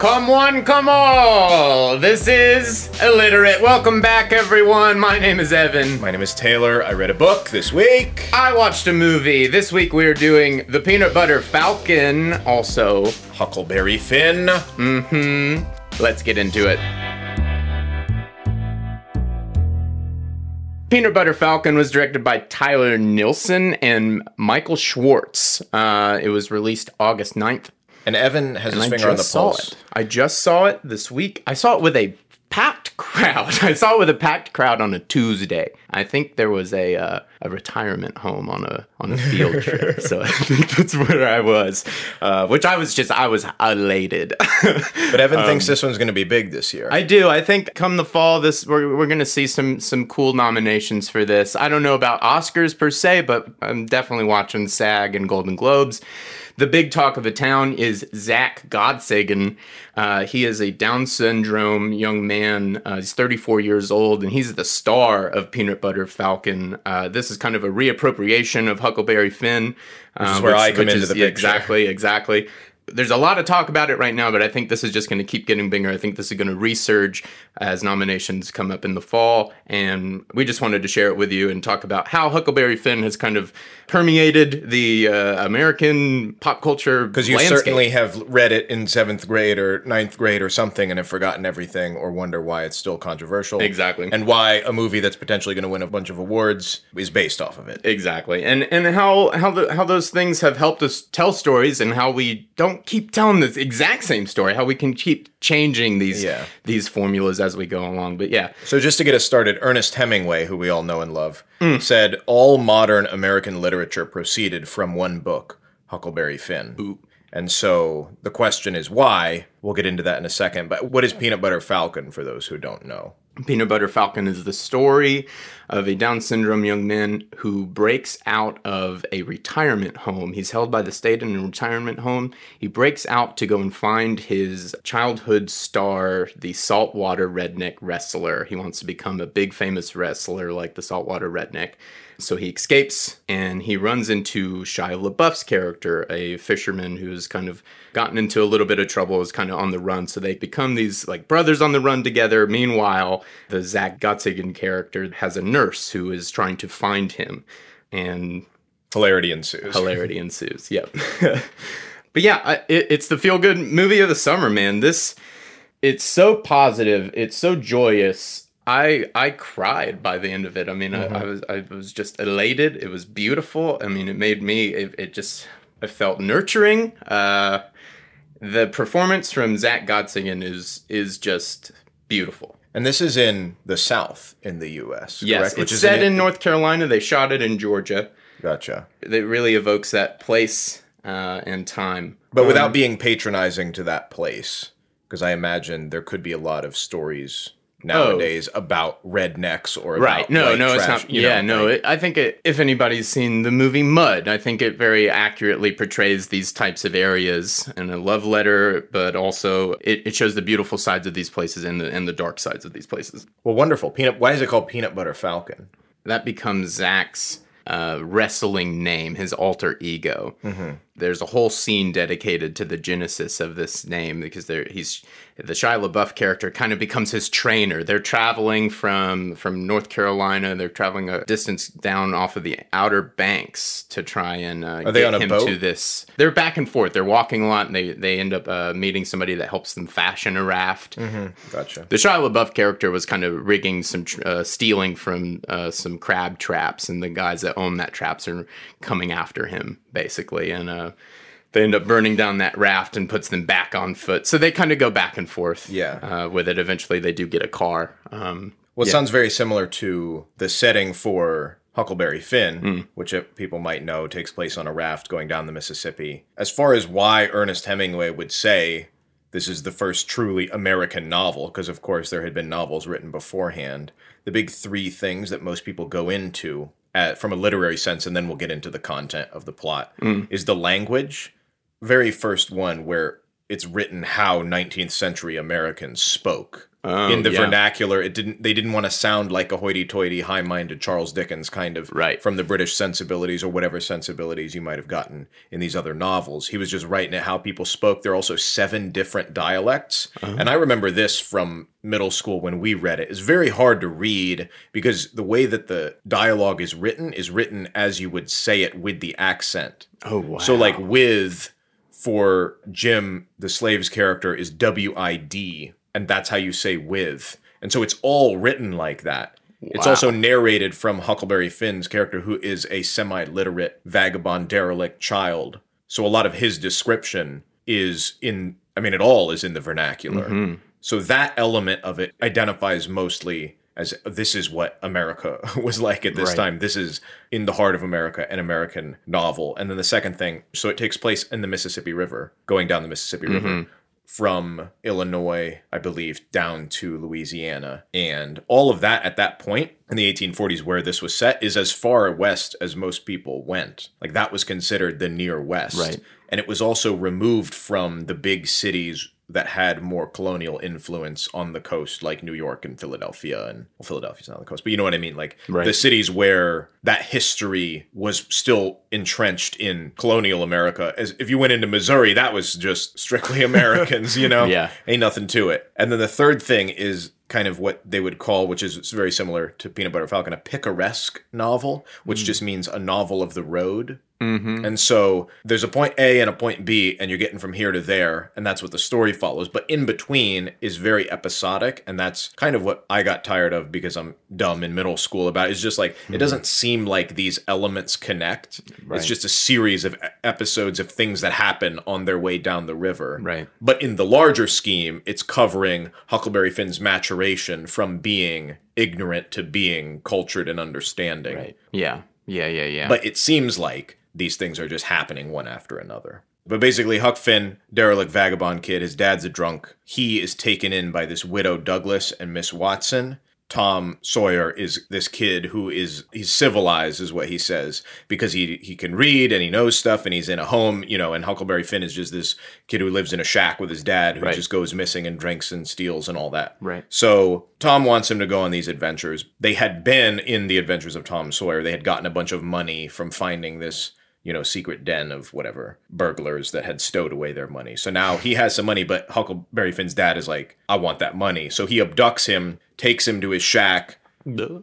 Come one, come all. This is Illiterate. Welcome back, everyone. My name is Evan. My name is Taylor. I read a book this week. I watched a movie. This week we are doing The Peanut Butter Falcon. Also, Huckleberry Finn. mm-hmm. Let's get into it. Peanut Butter Falcon was directed by Tyler Nilson and Michael Schwartz. Uh, it was released August 9th. And Evan has his I finger on the pulse. I just saw it this week. I saw it with a packed crowd. I saw it with a packed crowd on a Tuesday. I think there was a uh, a retirement home on a on a field trip. So I think that's where I was, uh, which I was just I was elated. But Evan thinks this one's going to be big this year. I do. I think come the fall, this we're, we're going to see some some cool nominations for this. I don't know about Oscars per se, but I'm definitely watching SAG and Golden Globes. The big talk of the town is Zach Gottsagen. Uh, he is a Down syndrome young man. Uh, he's 34 years old, and he's the star of Peanut Butter Falcon. Uh, this is kind of a reappropriation of Huckleberry Finn, which is where I come into the picture. Exactly, exactly there's a lot of talk about it right now, but I think this is just going to keep getting bigger. I think this is going to resurge as nominations come up in the fall. And we just wanted to share it with you and talk about how Huckleberry Finn has kind of permeated the uh, American pop culture. Because you landscape. certainly have read it in seventh grade or ninth grade or something and have forgotten everything or wonder why it's still controversial. Exactly. And why a movie that's potentially going to win a bunch of awards is based off of it. Exactly, and and how how the, how those things have helped us tell stories, and how we don't keep telling this exact same story. How we can keep changing these Yeah. these formulas as we go along. But yeah, So just to get us started, Ernest Hemingway, who we all know and love, Mm. said all modern American literature proceeded from one book, Huckleberry Finn. And so the question is why? We'll get into that in a second. But what is Peanut Butter Falcon for those who don't know? Peanut Butter Falcon is the story of a Down syndrome young man who breaks out of a retirement home. He's held by the state in a retirement home. He breaks out to go and find his childhood star, the saltwater redneck wrestler. He wants to become a big famous wrestler like the saltwater redneck. So he escapes and he runs into Shia LaBeouf's character, a fisherman who's kind of gotten into a little bit of trouble, is kind of on the run. So they become these like brothers on the run together. Meanwhile, the Zach Gottsagen character has a nurse who is trying to find him. And Hilarity ensues. hilarity ensues. Yep. but yeah, I- it, it's the feel good movie of the summer, man. This it's so positive. It's so joyous. I I cried by the end of it. I mean, I, I was I was just elated. It was beautiful. I mean, it made me. It, it just I felt nurturing. Uh, the performance from Zach Gottsagen is is just beautiful. And this is in the South in the U.S. Yes, correct? it's set in North Carolina. They shot it in Georgia. Gotcha. It really evokes that place uh, and time. But without being patronizing to that place, because I imagine there could be a lot of stories nowadays about rednecks or about Oh. Right. No, no, it's not. Yeah, know, no. like- It, I think it, if anybody's seen the movie Mud, I think it very accurately portrays these types of areas and a love letter, but also it, it shows the beautiful sides of these places and the and the dark sides of these places. well, wonderful. Peanut. Why is it called Peanut Butter Falcon? That becomes Zach's uh, wrestling name, his alter ego. There's a whole scene dedicated to the genesis of this name because there he's the Shia LaBeouf character kind of becomes his trainer. They're traveling from from North Carolina. They're traveling a distance down off of the Outer Banks to try and uh, Are get him boat? to this. They're back and forth. They're walking a lot, and they they end up uh, meeting somebody that helps them fashion a raft. Gotcha. The Shia LaBeouf character was kind of rigging some, tr- uh, stealing from uh, some crab traps, and the guys that own that traps are coming after him, basically. And uh, they end up burning down that raft and puts them back on foot. So they kind of go back and forth Yeah. uh, with it. Eventually, they do get a car. Um, Well, it Yeah. sounds very similar to the setting for Huckleberry Finn, Hmm. which uh, people might know takes place on a raft going down the Mississippi. As far as why Ernest Hemingway would say this is the first truly American novel, because of course there had been novels written beforehand, the big three things that most people go into at, from a literary sense, and then we'll get into the content of the plot, is the language. Very first one where it's written how 19th century Americans spoke Oh, in the yeah. vernacular. It didn't. They didn't want to sound like a hoity-toity, high-minded Charles Dickens kind of Right. from the British sensibilities or whatever sensibilities you might have gotten in these other novels. He was just writing it how people spoke. There are also seven different dialects, Uh-huh. and I remember this from middle school when we read it. It's very hard to read because the way that the dialogue is written is written as you would say it with the accent. Oh wow. So like with for Jim, the slave's character is W I D, and that's how you say with. And so it's all written like that. It's also narrated from Huckleberry Finn's character, who is a semi literate, vagabond, derelict child. So a lot of his description is in, I mean, it all is in the vernacular. Mm-hmm. So that element of it identifies mostly as this is what America was like at this Right. time. This is in the heart of America, an American novel. And then the second thing, so it takes place in the Mississippi River, going down the Mississippi Mm-hmm. River from Illinois, I believe, down to Louisiana. And all of that at that point in the 1840s, where this was set, is as far west as most people went. Like that was considered the near west. Right. And it was also removed from the big cities that had more colonial influence on the coast, like New York and Philadelphia. And well, Philadelphia's not on the coast, but you know what I mean? Like Right. the cities where that history was still entrenched in colonial America. As if you went into Missouri, that was just strictly Americans, you know? Yeah. Ain't nothing to it. And then the third thing is kind of what they would call, which is very similar to Peanut Butter Falcon, a picaresque novel, which mm. just means a novel of the road. Mm-hmm. And so there's a point A and a point B, and you're getting from here to there, and that's what the story follows. But in between is very episodic, and that's kind of what I got tired of because I'm dumb in middle school about. It. It's just like it doesn't seem like these elements connect. Right. It's just a series of episodes of things that happen on their way down the river. Right. But in the larger scheme, it's covering Huckleberry Finn's maturation from being ignorant to being cultured and understanding. Right. Yeah. Yeah. Yeah. Yeah. But it seems like these things are just happening one after another. But basically, Huck Finn, derelict vagabond kid, his dad's a drunk. He is taken in by this widow Douglas and Miss Watson. Tom Sawyer is this kid who is he's civilized is what he says because he he can read and he knows stuff and he's in a home you know and Huckleberry Finn is just this kid who lives in a shack with his dad who Right. just goes missing and drinks and steals and all that Right. so Tom wants him to go on these adventures. They had been in the adventures of Tom Sawyer. They had gotten a bunch of money from finding this, you know, secret den of whatever burglars that had stowed away their money. So now he has some money, but Huckleberry Finn's dad is like, I want that money. So he abducts him, takes him to his shack,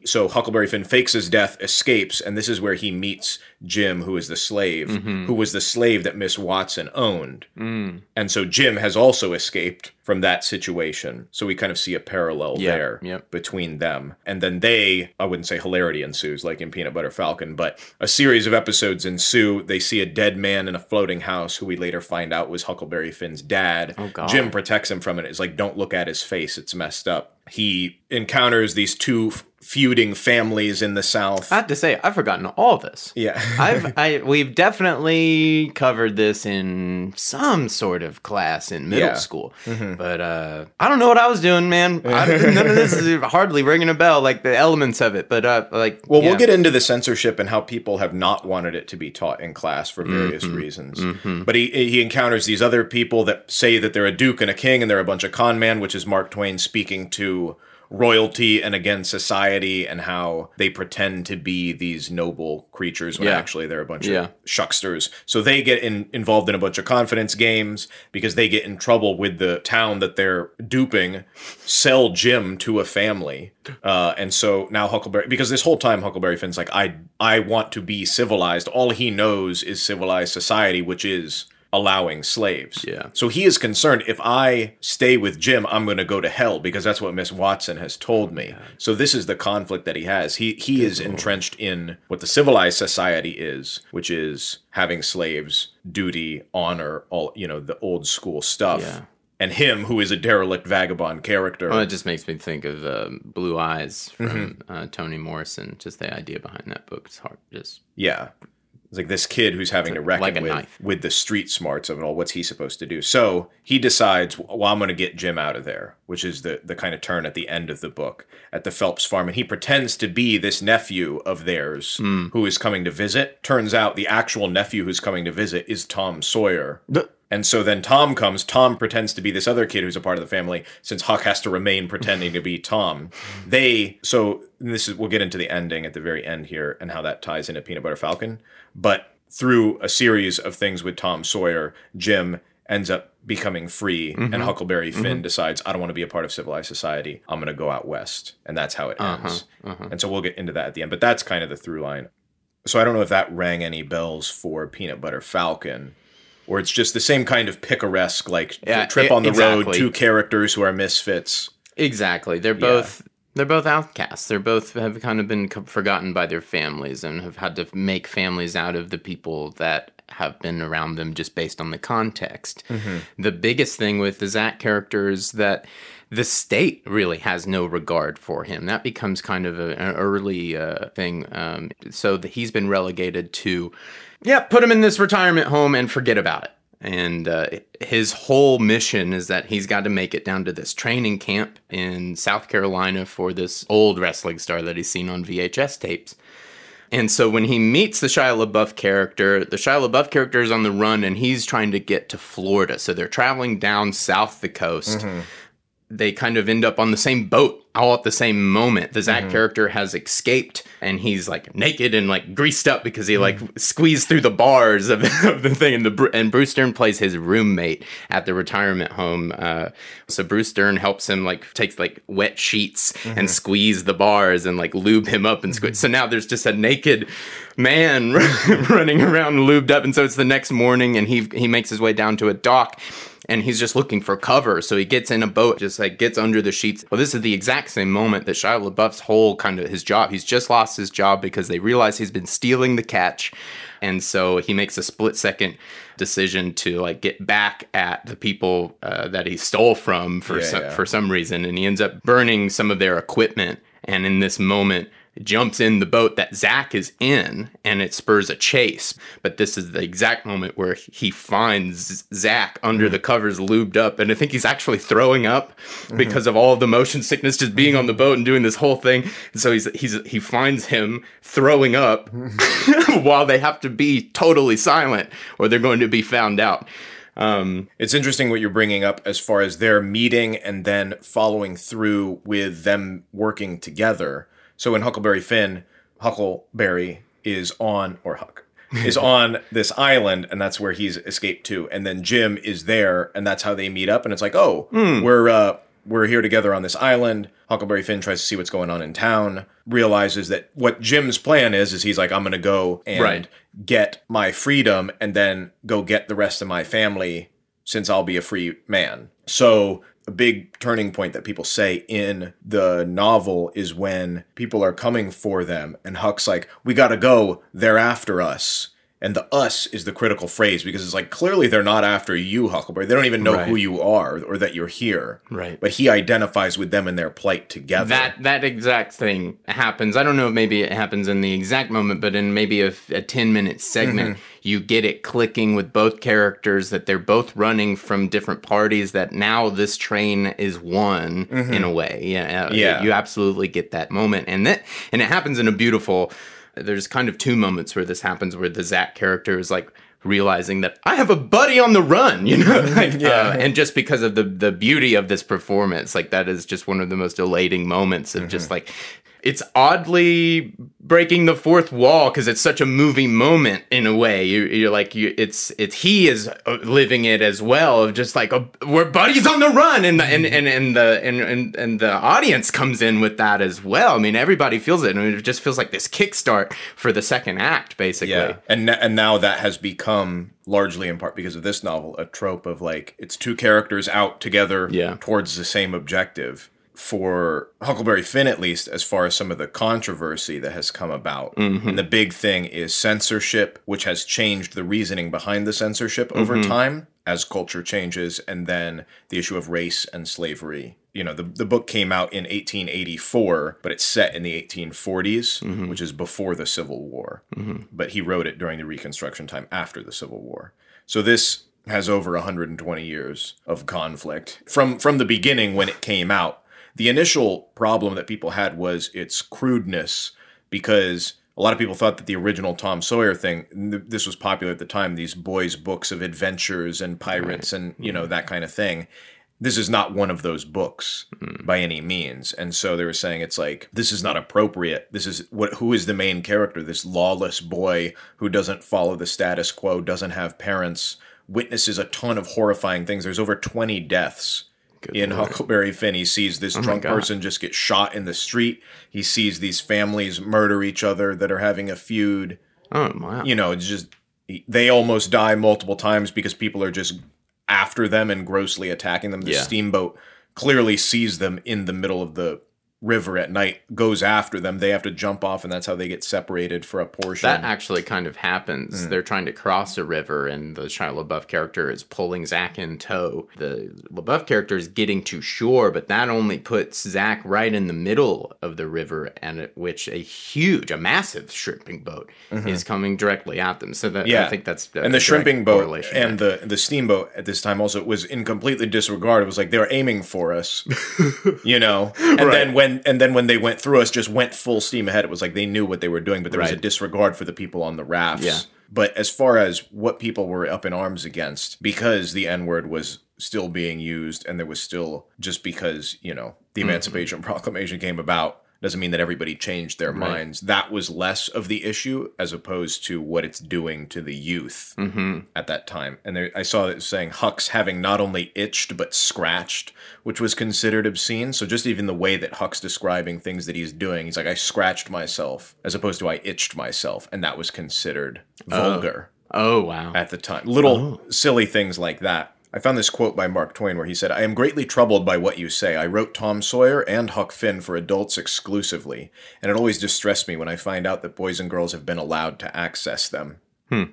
so Huckleberry Finn fakes his death, escapes, and this is where he meets Jim, who is the slave, who was the slave that Miss Watson owned. Mm. And so Jim has also escaped from that situation. So we kind of see a parallel Yeah, there between them. And then they, I wouldn't say hilarity ensues like in Peanut Butter Falcon, but a series of episodes ensue. They see a dead man in a floating house who we later find out was Huckleberry Finn's dad. Oh, Jim protects him from it. It's like, don't look at his face, it's messed up. He encounters these two feuding families in the South. I have to say, I've forgotten all this. yeah. I've I we've definitely covered this in some sort of class in middle Yeah. Mm-hmm. school, but uh, I don't know what I was doing, man. I, none of this is hardly ringing a bell, like the elements of it. But uh, like, Well, yeah. we'll get into the censorship and how people have not wanted it to be taught in class for various Mm-hmm. reasons. But he he encounters these other people that say that they're a duke and a king and they're a bunch of con men, which is Mark Twain speaking to royalty and again society and how they pretend to be these noble creatures when Yeah. actually they're a bunch Yeah. of shucksters. So they get in, involved in a bunch of confidence games because they get in trouble with the town that they're duping, sell Jim to a family. Uh, and so now Huckleberry, because this whole time Huckleberry Finn's like, I, I want to be civilized. All he knows is civilized society, which is allowing slaves. Yeah. So he is concerned if I stay with Jim, I'm going to go to hell because that's what Miss Watson has told me. So this is the conflict that he has. He he is entrenched in what the civilized society is, which is having slaves, duty, honor, all you know, the old school stuff. Yeah. And him, who is a derelict vagabond character. Well, it just makes me think of um, Blue Eyes from Mm-hmm. uh, Toni Morrison. Just the idea behind that book. It's hard. Just Yeah. It's like this kid who's having to reckon like with, knife. with the street smarts of it all. What's he supposed to do? So he decides, well, I'm going to get Jim out of there, which is the, the kind of turn at the end of the book at the Phelps farm. And he pretends to be this nephew of theirs Hmm. who is coming to visit. Turns out the actual nephew who's coming to visit is Tom Sawyer. The- And so then Tom comes. Tom pretends to be this other kid who's a part of the family, since Huck has to remain pretending to be Tom. They so this is we'll get into the ending at the very end here and how that ties into Peanut Butter Falcon. But through a series of things with Tom Sawyer, Jim ends up becoming free, and mm-hmm. Huckleberry Finn mm-hmm. decides, I don't want to be a part of civilized society. I'm going to go out west. And that's how it uh-huh. ends. Uh-huh. And so we'll get into that at the end. But that's kind of the through line. So I don't know if that rang any bells for Peanut Butter Falcon. Or it's just the same kind of picaresque, like Yeah, trip on the road, two characters who are misfits. Exactly. They're both they're both outcasts. They're both have kind of been forgotten by their families and have had to make families out of the people that have been around them just based on the context. The biggest thing with the Zach character is that the state really has no regard for him. That becomes kind of a, an early uh, thing. Um, so that he's been relegated to, yeah, put him in this retirement home and forget about it. And uh, his whole mission is that he's got to make it down to this training camp in South Carolina for this old wrestling star that he's seen on VHS tapes. And so when he meets the Shia LaBeouf character, the Shia LaBeouf character is on the run and he's trying to get to Florida. So they're traveling down south the coast. They kind of end up on the same boat all at the same moment. The Zach mm-hmm. character has escaped and he's like naked and like greased up because he like squeezed through the bars of, of the thing. And, the, and Bruce Dern plays his roommate at the retirement home. Uh, so Bruce Dern helps him like takes like wet sheets and mm-hmm. squeeze the bars and like lube him up and squeeze. Mm-hmm. So now there's just a naked man running around lubed up. And so it's the next morning and he he makes his way down to a dock and he's just looking for cover. So he gets in a boat, just like gets under the sheets. Well, this is the exact same moment that Shia LaBeouf's whole kind of his job. He's just lost his job because they realize he's been stealing the catch, and so he makes a split second decision to like get back at the people uh, that he stole from for Yeah, some, yeah. for some reason, and he ends up burning some of their equipment. And in this moment, jumps in the boat that Zach is in and it spurs a chase. But this is the exact moment where he finds Zach under the covers, lubed up. And I think he's actually throwing up because of all of the motion sickness just being on the boat and doing this whole thing. And so he's, he's, he finds him throwing up while they have to be totally silent or they're going to be found out. Um, It's interesting what you're bringing up as far as their meeting and then following through with them working together. So in Huckleberry Finn, Huckleberry is on, or Huck, is on this island, and that's where he's escaped to. And then Jim is there, and that's how they meet up. And it's like, oh, we're uh, we're here together on this island. Huckleberry Finn tries to see what's going on in town, realizes that what Jim's plan is, is he's like, I'm gonna go and Right. get my freedom and then go get the rest of my family since I'll be a free man. So, a big turning point that people say in the novel is when people are coming for them, and Huck's like, We gotta go, they're after us. And the us is the critical phrase because it's like clearly they're not after you, Huckleberry. They don't even know Right. who you are or that you're here. Right. But he identifies with them and their plight together. That that exact thing happens. I don't know. if Maybe it happens in the exact moment, but in maybe a, a ten minute segment, Mm-hmm. you get it clicking with both characters that they're both running from different parties. That now this train is one in a way. Yeah, Mm-hmm. Yeah. You absolutely get that moment, and that and it happens in a beautiful. There's kind of two moments where this happens, where the Zach character is like realizing that I have a buddy on the run, you know, like, Yeah. uh, and just because of the the beauty of this performance, like that is just one of the most elating moments of just like it's oddly breaking the fourth wall because it's such a movie moment in a way. You, you're like you, it's it's he is uh, living it as well of just like a, we're buddies on the run, and the, and and and the and, and and the audience comes in with that as well. I mean, everybody feels it, and it just feels like this kickstart for the second act, basically. Yeah, and n- and now that has become largely in part because of this novel a trope of like it's two characters out together Yeah. towards the same objective. For Huckleberry Finn, at least, as far as some of the controversy that has come about, mm-hmm. and the big thing is censorship, which has changed the reasoning behind the censorship over mm-hmm. time as culture changes, and then the issue of race and slavery. You know, the, the book came out in 1884, but it's set in the 1840s, mm-hmm. which is before the Civil War. But he wrote it during the Reconstruction time after the Civil War. So this has over 120 years of conflict from from the beginning when it came out. The initial problem that people had was its crudeness because a lot of people thought that the original Tom Sawyer thing, this was popular at the time, these boys' books of adventures and pirates and, you know, mm-hmm. that kind of thing. This is not one of those books mm-hmm. by any means. And so they were saying it's like, this is not appropriate. This is what, who is the main character? This lawless boy who doesn't follow the status quo, doesn't have parents, witnesses a ton of horrifying things. There's over 20 deaths in Huckleberry Finn. He sees this drunk person just get shot in the street. He sees these families murder each other that are having a feud. Oh wow. You know, it's just they almost die multiple times because people are just after them and grossly attacking them. The Yeah. steamboat clearly sees them in the middle of the river at night, goes after them. They have to jump off, and that's how they get separated for a portion. That actually kind of happens. Mm. They're trying to cross a river, and the Shia LaBeouf character is pulling Zach in tow. The LaBeouf character is getting to shore, but that only puts Zach right in the middle of the river, and at which a huge, a massive shrimping boat is coming directly at them. So that Mm-hmm. Yeah. I think that's and the shrimping boat and the the steamboat at this time also was in completely disregard. It was like they were aiming for us, you know. And then when and then when they went through us, just went full steam ahead. It was like they knew what they were doing, but there was a disregard for the people on the rafts. Yeah. But as far as what people were up in arms against, because the N word was still being used, and there was still just because you know the Mm-hmm. Emancipation Proclamation came about doesn't mean that everybody changed their minds. That was less of the issue as opposed to what it's doing to the youth hmm at that time. And there, I saw it saying Huck's having not only itched but scratched, which was considered obscene. So just even the way that Huck's describing things that he's doing, he's like, I scratched myself as opposed to I itched myself. And that was considered vulgar Oh wow. at the time. Little silly things like that. I found this quote by Mark Twain where he said, I am greatly troubled by what you say. I wrote Tom Sawyer and Huck Finn for adults exclusively, and it always distressed me when I find out that boys and girls have been allowed to access them. Hmm.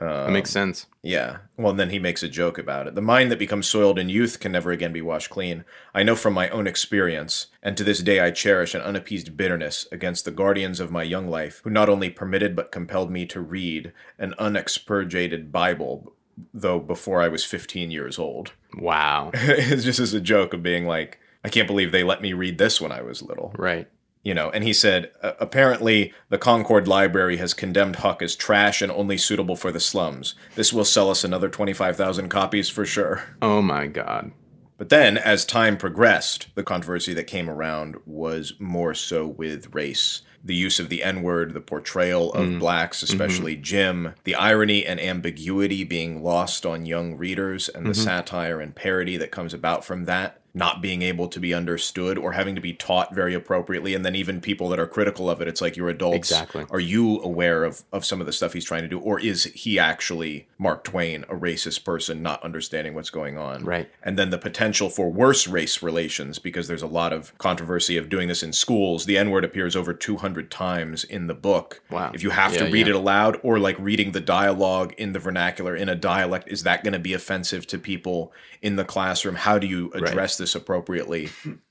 That makes sense. Yeah. Well, and then he makes a joke about it. The mind that becomes soiled in youth can never again be washed clean. I know from my own experience, and to this day I cherish an unappeased bitterness against the guardians of my young life, who not only permitted but compelled me to read an unexpurgated Bible, though before I was 15 years old. Wow. it's just as a joke of being like, I can't believe they let me read this when I was little right. you know, and he said, "Uh, apparently the Concord Library has condemned Huck as trash and only suitable for the slums. This will sell us another 25,000 copies for sure. Oh my god. But then, as time progressed, the controversy that came around was more so with race. The use of the N word, the portrayal of mm-hmm. blacks, mm-hmm. especially Jim, the irony and ambiguity being lost on young readers, and the mm-hmm. satire and parody that comes about from that not being able to be understood or having to be taught very appropriately. And then, even people that are critical of it, it's like you're adults. Exactly. Are you aware of, of some of the stuff he's trying to do? Or is he actually, Mark Twain, a racist person, not understanding what's going on? Right. and then the potential for worse race relations because there's a lot of controversy of doing this in schools. The N word appears over 200 times in the book. Wow. If you have to read yeah. it aloud or like reading the dialogue in the vernacular in a dialect, is that going to be offensive to people in the classroom? How do you address this appropriately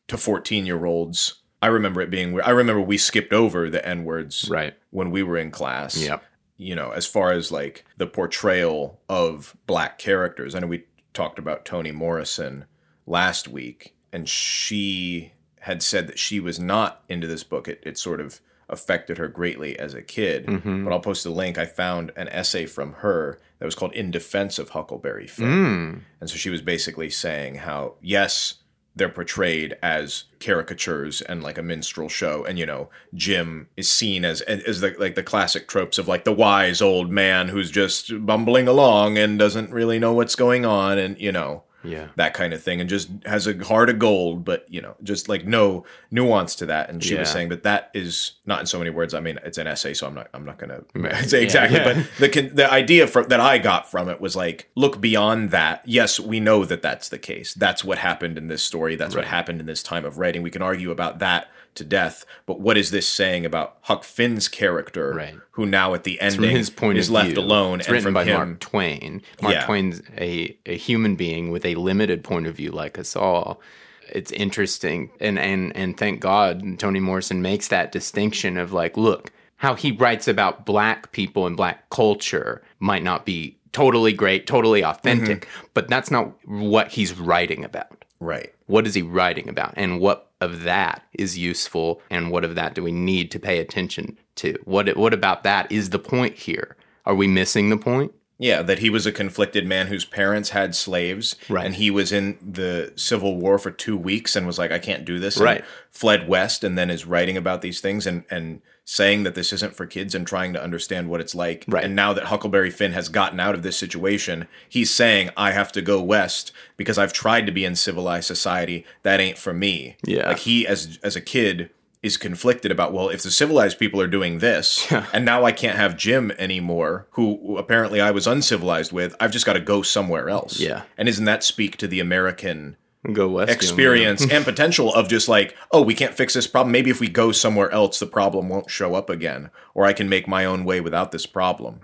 to 14 year olds? I remember it being weird. I remember we skipped over the N words Right. when we were in class Yep. you know, as far as like the portrayal of black characters. I know we talked about Toni Morrison last week, and she had said that she was not into this book. It, it sort of affected her greatly as a kid. Mm-hmm. But I'll post a link. I found an essay from her that was called In Defense of Huckleberry Finn. Mm. And so she was basically saying how, yes, they're portrayed as caricatures and like a minstrel show. And you know jim is seen as as the like the classic tropes of like the wise old man who's just bumbling along and doesn't really know what's going on. And you know Yeah. that kind of thing and just has a heart of gold but you know just like no nuance to that. And she was saying that that is not in so many words. I mean it's an essay so i'm not i'm not gonna Right. say exactly yeah. but the the idea from, that i got from it was like look beyond that. Yes we know that that's the case. That's what happened in this story. That's what happened in this time of writing. We can argue about that to death but what is this saying about huck finn's character Right. who now at the ending his point is left view. alone It's and written from by him Mark Twain. Mark Yeah. Twain's a, a human being with a limited point of view, like us all. It's interesting, and and and thank God Toni Morrison makes that distinction of like, look, how he writes about black people and black culture might not be totally great, totally authentic, Mm-hmm. but that's not what he's writing about. Right What is he writing about, and what of that is useful, and what of that do we need to pay attention to? What what about that is the point here? Are we missing the point? Yeah, that he was a conflicted man whose parents had slaves, Right. and he was in the Civil War for two weeks and was like, "I can't do this." and Right. fled west, and then is writing about these things and and saying that this isn't for kids and trying to understand what it's like. Right. And now that Huckleberry Finn has gotten out of this situation, he's saying, "I have to go west because I've tried to be in civilized society. That ain't for me." Yeah. like he as as a kid is conflicted about well if the civilized people are doing this and now i can't have jim anymore who apparently i was uncivilized with i've just got to go somewhere else Yeah. and isn't that speak to the american Go west. experience and potential of just like oh we can't fix this problem maybe if we go somewhere else the problem won't show up again or i can make my own way without this problem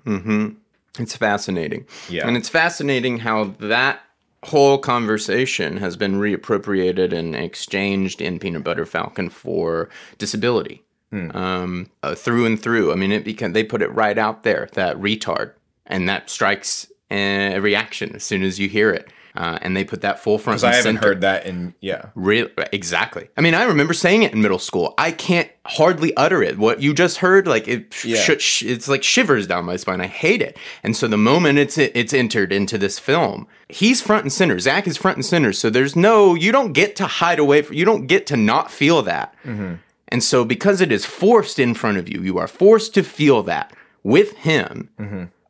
It's fascinating. Yeah. And it's fascinating how that whole conversation has been reappropriated and exchanged in Peanut Butter Falcon for disability. Um, uh, through and through. I mean, it became, they put it right out there that retard, and that strikes a reaction as soon as you hear it. Uh, and they put that full front. because I haven't center. heard that in yeah Real, exactly. I mean, I remember saying it in middle school. I can't hardly utter it. What you just heard, like it, Yeah. sh- it's like shivers down my spine. I hate it. And so the moment it's it's entered into this film, he's front and center. Zach is front and center. So there's no, you don't get to hide away. From, you don't get to not feel that. And so because it is forced in front of you, you are forced to feel that with him.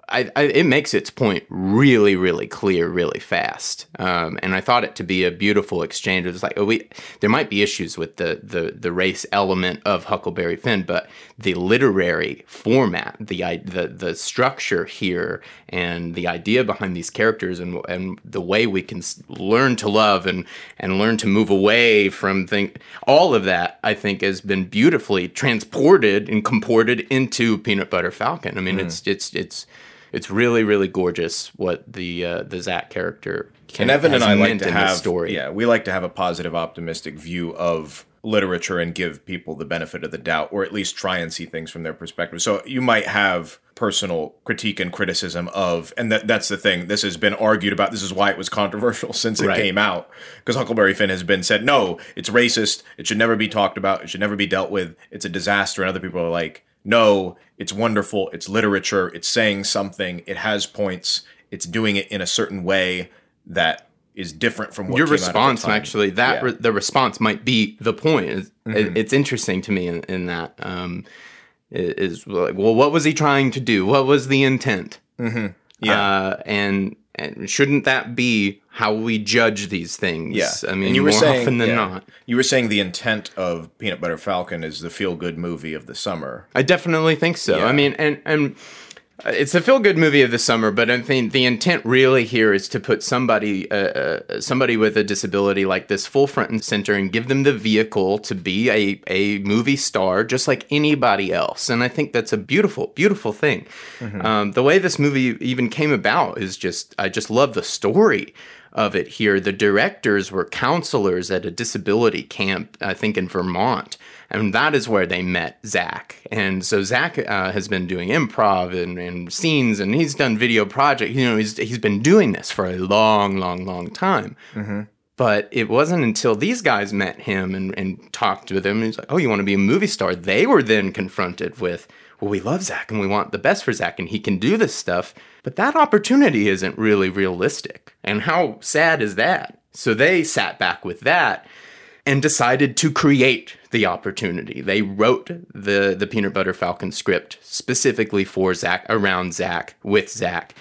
I, I, it makes its point really, really clear, really fast. Um, and I thought it to be a beautiful exchange. It was like, oh, we there might be issues with the the the race element of Huckleberry Finn, but the literary format, the i- the the structure here, and the idea behind these characters, and and the way we can learn to love and and learn to move away from thing, all of that, I think, has been beautifully transported and comported into Peanut Butter Falcon. I mean, it's it's it's it's really really gorgeous what the uh, the Zach character can and Evan and I like to have story. yeah, we like to have a positive, optimistic view of literature and give people the benefit of the doubt, or at least try and see things from their perspective. So you might have personal critique and criticism of, and that that's the thing. This has been argued about. This is why it was controversial since it Right. came out, because Huckleberry Finn has been said, no, it's racist. It should never be talked about. It should never be dealt with. It's a disaster. And other people are like, no, it's wonderful. It's literature. It's saying something. It has points. It's doing it in a certain way that is different from what Your came out at the response, actually, that Yeah. Mm-hmm. re- the response might be the point. It's, it- it's interesting to me in, in that um, is like, well, what was he trying to do? What was the intent? yeah. Uh, and and shouldn't that be how we judge these things? yeah, I mean, and you were more saying, often than yeah. not. You were saying the intent of Peanut Butter Falcon is the feel-good movie of the summer. I definitely think so. Yeah. I mean, and and it's a feel good movie of the summer, but I think the intent really here is to put somebody uh, uh, somebody with a disability like this full front and center and give them the vehicle to be a a movie star just like anybody else. And I think that's a beautiful beautiful thing. Um, the way this movie even came about is just I just love the story of it here. The directors were counselors at a disability camp, I think in Vermont. And that is where they met Zach. And so Zach uh, has been doing improv and, and scenes, and he's done video projects. You know, he's, he's been doing this for a long, long, long time. But it wasn't until these guys met him and, and talked with him. He's like, "Oh, you want to be a movie star?" They were then confronted with, "Well, we love Zach and we want the best for Zach, and he can do this stuff." But that opportunity isn't really realistic. And how sad is that? So they sat back with that and decided to create the opportunity. They wrote the the Peanut Butter Falcon script specifically for Zach, around Zach, with Zach,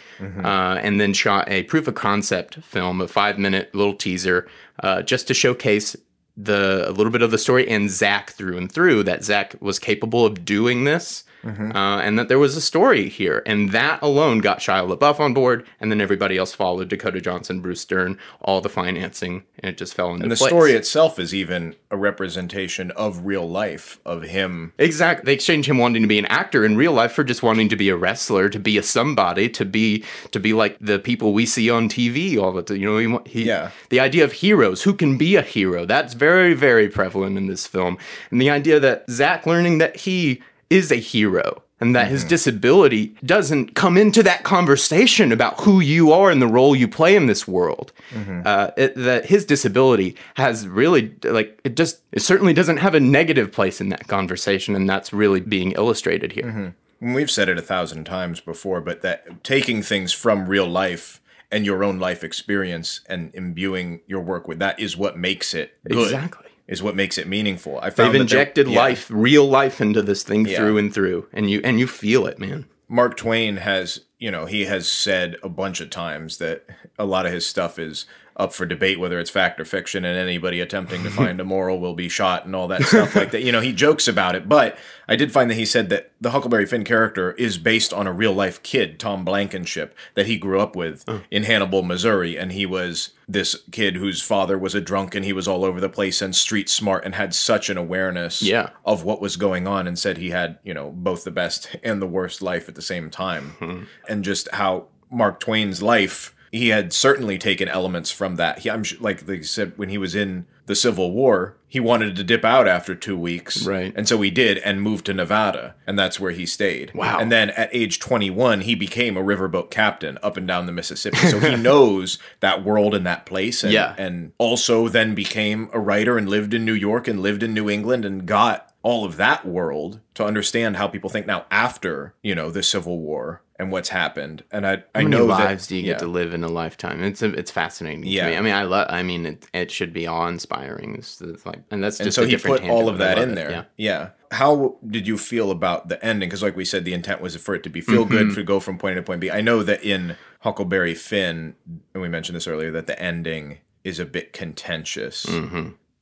uh, and then shot a proof of concept film, a five minute little teaser, uh, just to showcase the a little bit of the story and Zach through and through that Zach was capable of doing this. Uh, and that there was a story here, and that alone got Shia LaBeouf on board, and then everybody else followed: Dakota Johnson, Bruce Dern, all the financing, and it just fell into place. And the place. story itself is even a representation of real life, of him. Exactly. They exchange him wanting to be an actor in real life for just wanting to be a wrestler, to be a somebody, to be to be like the people we see on TV all the time. You know, he, he, Yeah. the idea of heroes, who can be a hero, that's very, very prevalent in this film. And the idea that Zach learning that he is a hero, and that his mm-hmm. disability doesn't come into that conversation about who you are and the role you play in this world. Mm-hmm. Uh, it, that his disability has really like it just it certainly doesn't have a negative place in that conversation, and that's really being illustrated here. Mm-hmm. And We've said it a thousand times before, but that taking things from real life and your own life experience and imbuing your work with that is what makes it good. Exactly. Is what makes it meaningful. I found They've injected yeah. life, real life, into this thing Yeah. through and through, and you and you feel it, man. Mark Twain has, you know, he has said a bunch of times that a lot of his stuff is up for debate, whether it's fact or fiction, and anybody attempting to find a moral will be shot and all that stuff like that. You know, he jokes about it, but I did find that he said that the Huckleberry Finn character is based on a real life kid, Tom Blankenship, that he grew up with oh. in Hannibal, Missouri, and he was this kid whose father was a drunk and he was all over the place and street smart and had such an awareness Yeah. of what was going on and said he had, you know, both the best and the worst life at the same time. Hmm. And just how Mark Twain's life, he had certainly taken elements from that. He, I'm like they said when he was in the Civil War, he wanted to dip out after two weeks, Right. And so he did, and moved to Nevada, and that's where he stayed. Wow. And then at age 21, he became a riverboat captain up and down the Mississippi. So he knows that world and that place, and, Yeah. and also then became a writer and lived in New York and lived in New England and got all of that world to understand how people think now after you know the Civil War and what's happened. And I I know lives that, do you yeah. get to live in a lifetime? It's a, it's fascinating Yeah. to me. I mean, I love. I mean, it, it should be awe inspiring. Like, and that's just and so he put all of that in it, there. Yeah. Yeah. How did you feel about the ending? Because, like we said, the intent was for it to be feel Mm-hmm. good, to go from point A to point B. I know that in Huckleberry Finn, and we mentioned this earlier, that the ending is a bit contentious.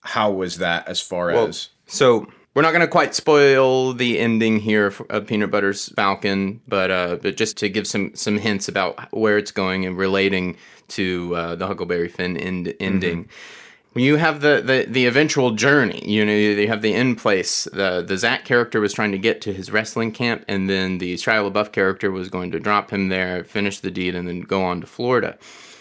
How was that as far Mm-hmm. Well, as So we're not going to quite spoil the ending here of Peanut Butter's Falcon, but uh, but just to give some some hints about where it's going and relating to uh, the Huckleberry Finn end, ending. When you have the, the, the eventual journey, you know, you have the end place. The the Zach character was trying to get to his wrestling camp, and then the Shia LaBeouf character was going to drop him there, finish the deed, and then go on to Florida.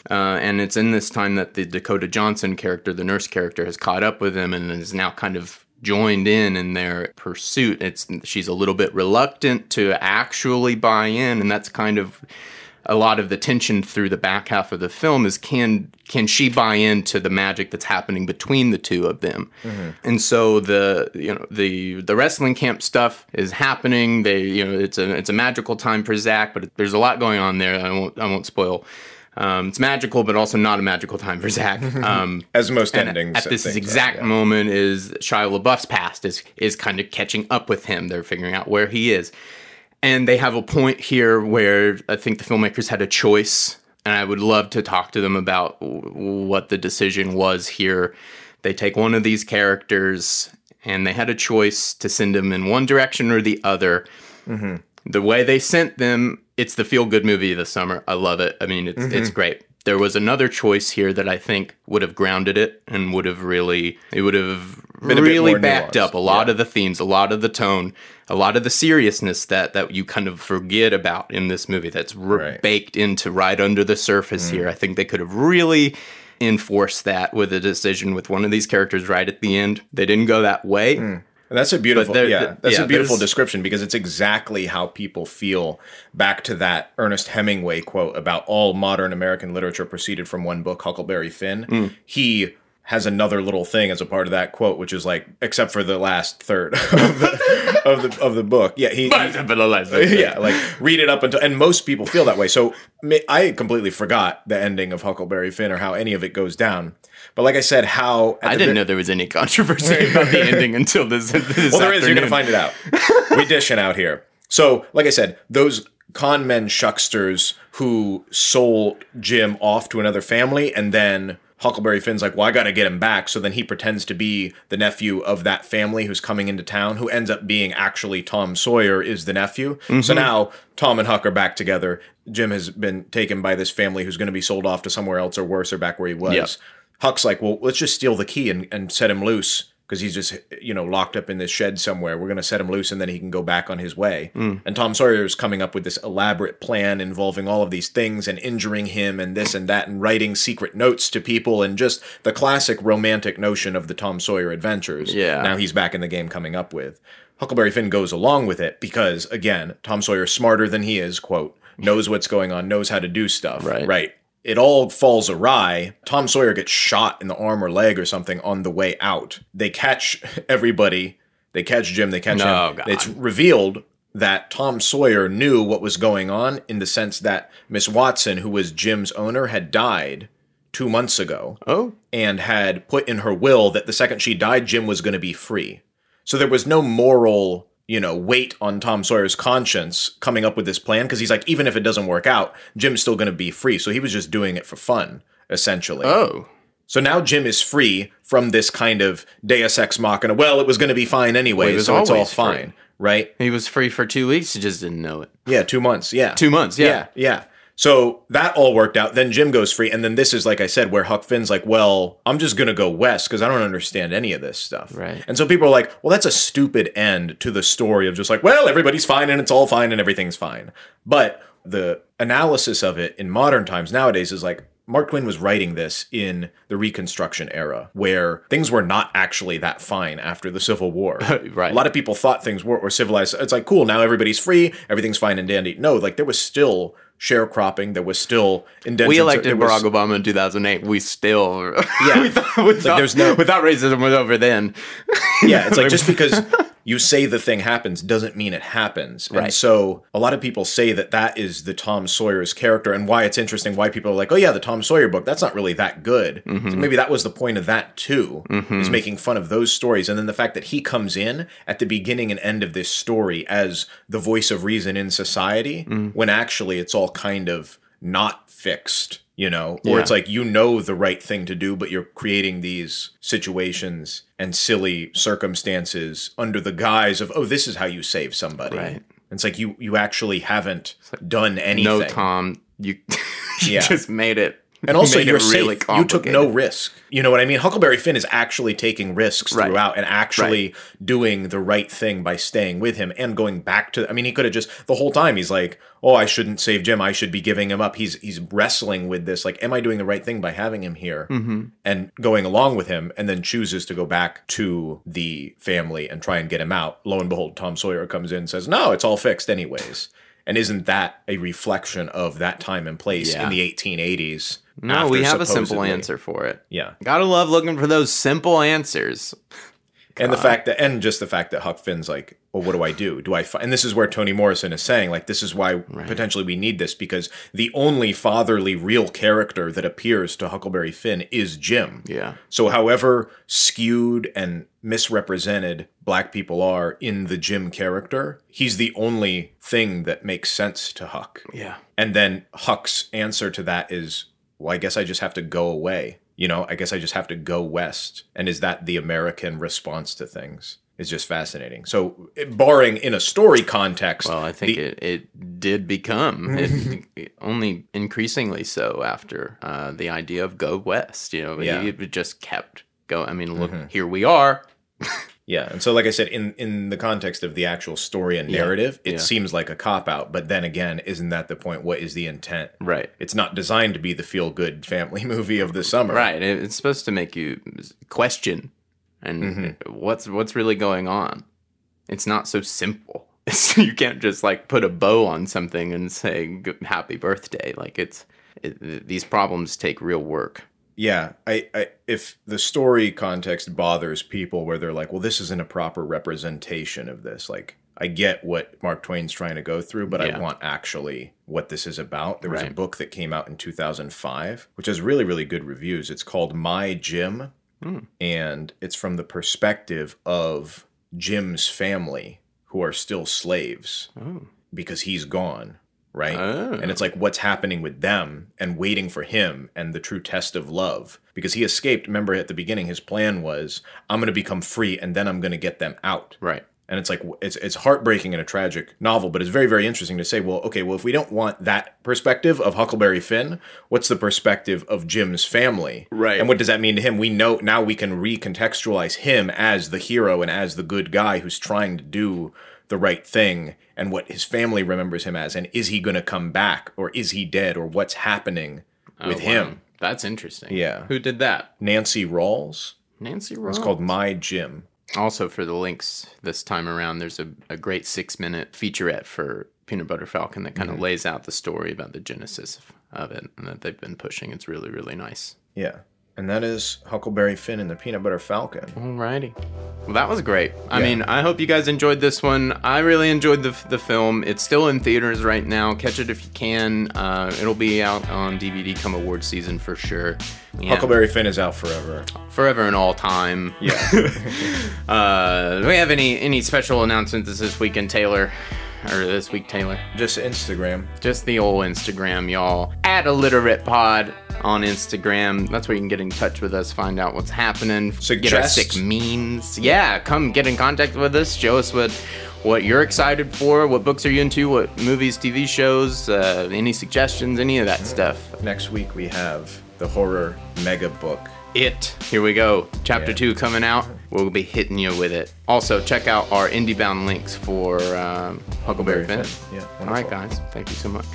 Uh, and it's in this time that the Dakota Johnson character, the nurse character, has caught up with him and is now kind of joined in in their pursuit. It's she's a little bit reluctant to actually buy in, and that's kind of a lot of the tension through the back half of the film is can can she buy into the magic that's happening between the two of them? Mm-hmm. And so the you know the the wrestling camp stuff is happening. They you know it's a it's a magical time for Zach but there's a lot going on there I won't I won't spoil um, it's magical but also not a magical time for Zach um, as most endings at this things are, exact yeah. moment is Shia LaBeouf's past is is kind of catching up with him. They're figuring out where he is, and they have a point here where I think the filmmakers had a choice, and I would love to talk to them about w- what the decision was here. They take one of these characters, and they had a choice to send him in one direction or the other. The way they sent them, it's the feel good movie of the summer. I love it. I mean, it's Mm-hmm. it's great. There was another choice here that I think would have grounded it and would have really it would have Been really backed nuanced, up a lot yeah. of the themes, a lot of the tone, a lot of the seriousness that that you kind of forget about in this movie that's r- Right. Mm. baked into right under the surface here. I think they could have really enforced that with a decision with one of these characters right at the end. They didn't go that way. And that's a beautiful, yeah, that's yeah, a beautiful description because it's exactly how people feel. Back to that Ernest Hemingway quote about all modern American literature proceeded from one book, Huckleberry Finn. Mm. He has another little thing as a part of that quote, which is like, except for the last third of the of the, of the book. Yeah, he, he yeah, like read it up until, and most people feel that way. So I completely forgot the ending of Huckleberry Finn or how any of it goes down. But like I said, how I didn't ve- know there was any controversy about the ending until this. this Well, there is. You're going to find it out. we dishing out here. So, like I said, those con men shucksters who sold Jim off to another family, and then Huckleberry Finn's like, "Well, I got to get him back." So then he pretends to be the nephew of that family who's coming into town, who ends up being actually Tom Sawyer is the nephew. So mm-hmm. now Tom and Huck are back together. Jim has been taken by this family who's going to be sold off to somewhere else or worse, or back where he was. Yep. Huck's like, well, let's just steal the key and, and set him loose because he's just you know locked up in this shed somewhere. We're going to set him loose and then he can go back on his way. Hmm. And Tom Sawyer is coming up with this elaborate plan involving all of these things and injuring him and this and that and writing secret notes to people and just the classic romantic notion of the Tom Sawyer adventures. Yeah. Now he's back in the game coming up with. Huckleberry Finn goes along with it because again, Tom Sawyer's smarter than he is, quote, knows what's going on, knows how to do stuff. Right. Right it all falls awry. Tom Sawyer gets shot in the arm or leg or something on the way out. They catch everybody. They catch Jim. They catch Oh, him. God. It's revealed that Tom Sawyer knew what was going on in the sense that Miss Watson, who was Jim's owner, had died two months ago Oh, and had put in her will that the second she died, Jim was going to be free. So there was no moral, you know, weight on Tom Sawyer's conscience coming up with this plan because he's like, even if it doesn't work out, Jim's still going to be free. So he was just doing it for fun, essentially. oh, So now Jim is free from this kind of Deus Ex Machina. Well, it was going to be fine anyway, he was so it's all always free. fine, right? he was free for two weeks. He just didn't know it. Yeah, two months. Yeah, Two months. yeah, Yeah. yeah. So that all worked out. Then Jim goes free, and then this is like I said, where Huck Finn's like, "Well, I'm just gonna go west because I don't understand any of this stuff." Right. And so people are like, "Well, that's a stupid end to the story of just like, well, everybody's fine and it's all fine and everything's fine." But the analysis of it in modern times nowadays is like. Mark Twain was writing this in the Reconstruction era, where things were not actually that fine after the Civil War. Right. A lot of people thought things were, were civilized. It's like, cool, now everybody's free, everything's fine and dandy. No, like there was still sharecropping, that was still indentions. We elected was- Barack Obama in 2008. We still, Yeah. we thought, we thought, there's no- we thought racism was over then. Yeah, it's like just because you say the thing happens doesn't mean it happens. And Right. so a lot of people say that that is the Tom Sawyer's character and why it's interesting, why people are like, oh yeah, the Tom Sawyer book, that's not really that good. Mm-hmm. So maybe that was the point of that too, is making fun of those stories. And then the fact that he comes in at the beginning and end of this story as the voice of reason in society, Mm. when actually it's all kind of not fixed. You know, or Yeah. it's like you know the right thing to do, but you're creating these situations and silly circumstances under the guise of, oh, this is how you save somebody. Right. It's like you you actually haven't done anything. No, Tom, you, you Yeah. just made it. And also, you're really safe. You took no risk. You know what I mean? Huckleberry Finn is actually taking risks Right. throughout and actually doing the right thing by staying with him and going back to. I mean, he could have just the whole time. He's like, "Oh, I shouldn't save Jim. I should be giving him up." He's he's wrestling with this. Like, am I doing the right thing by having him here Mm-hmm. and going along with him? And then chooses to go back to the family and try and get him out. Lo and behold, Tom Sawyer comes in and says, "No, it's all fixed anyways." And isn't that a reflection of that time and place Yeah. in the 1880s? No, we have a simple answer for it. Yeah. Gotta love looking for those simple answers. And the fact that, and just the fact that Huck Finn's like, well, what do I do? Do I, fi-? and this is where Toni Morrison is saying, like, this is why potentially we need this because the only fatherly real character that appears to Huckleberry Finn is Jim. Yeah. So, however skewed and misrepresented black people are in the Jim character, he's the only thing that makes sense to Huck. Yeah. And then Huck's answer to that is, well, I guess I just have to go away. You know, I guess I just have to go west. And is that the American response to things? It's just fascinating. So, barring in a story context, Well, I think the- it, it did become it, it only increasingly so after uh, the idea of go west. You know, Yeah. it, it just kept going. I mean, look, Mm-hmm. here we are. Yeah, and so like I said, in in the context of the actual story and narrative, it yeah. seems like a cop out. But then again, isn't that the point? What is the intent? Right. It's not designed to be the feel good family movie of the summer. Right. It's supposed to make you question and Mm-hmm. what's what's really going on. It's not so simple. You can't just like put a bow on something and say happy birthday. Like it's it, these problems take real work. Yeah, I, I if the story context bothers people where they're like, well, this isn't a proper representation of this. Like, I get what Mark Twain's trying to go through, but Yeah. I want actually what this is about. There was a book that came out in 2005, which has really, really good reviews. It's called My Jim, Hmm. and it's from the perspective of Jim's family who are still slaves Oh. because he's gone, right? Oh. And it's like what's happening with them and waiting for him and the true test of love. Because he escaped. Remember at the beginning, his plan was I'm going to become free and then I'm going to get them out. Right. And it's like it's it's heartbreaking and a tragic novel, but it's very very interesting to say, well, okay, well if we don't want that perspective of Huckleberry Finn, what's the perspective of Jim's family? Right. And what does that mean to him? We know now we can recontextualize him as the hero and as the good guy who's trying to do the right thing and what his family remembers him as and is he going to come back or is he dead or what's happening oh, with Oh, wow. him? That's interesting. Yeah. Who did that? Nancy Rawles. Nancy Rawles. It's called My Jim. Also, for the links this time around, there's a, a great six minute featurette for Peanut Butter Falcon that kind of lays out the story about the genesis of it and that they've been pushing. It's really, really nice. Yeah. And that is Huckleberry Finn and the Peanut Butter Falcon. Alrighty. Well, that was great. I Yeah. mean, I hope you guys enjoyed this one. I really enjoyed the, the film. It's still in theaters right now. Catch it if you can. Uh, it'll be out on DVD come award season for sure. Yeah. Huckleberry Finn is out forever. Forever and all time. Yeah. Uh, do we have any any special announcements this weekend, Taylor? Or this week, Taylor? Just Instagram. Just the old Instagram, y'all. At Illiterate Pod on Instagram. That's where you can get in touch with us, find out what's happening, get our Suggest- sick memes. Yeah, come get in contact with us. Show us what what you're excited for. What books are you into? What movies, TV shows? Uh, any suggestions? Any of that stuff. Next week we have the horror mega book. It. Here we go. Chapter Yeah. two coming out. We'll be hitting you with it. Also, check out our IndieBound links for um, Huckleberry Finn. Yeah. All right, guys. Thank you so much.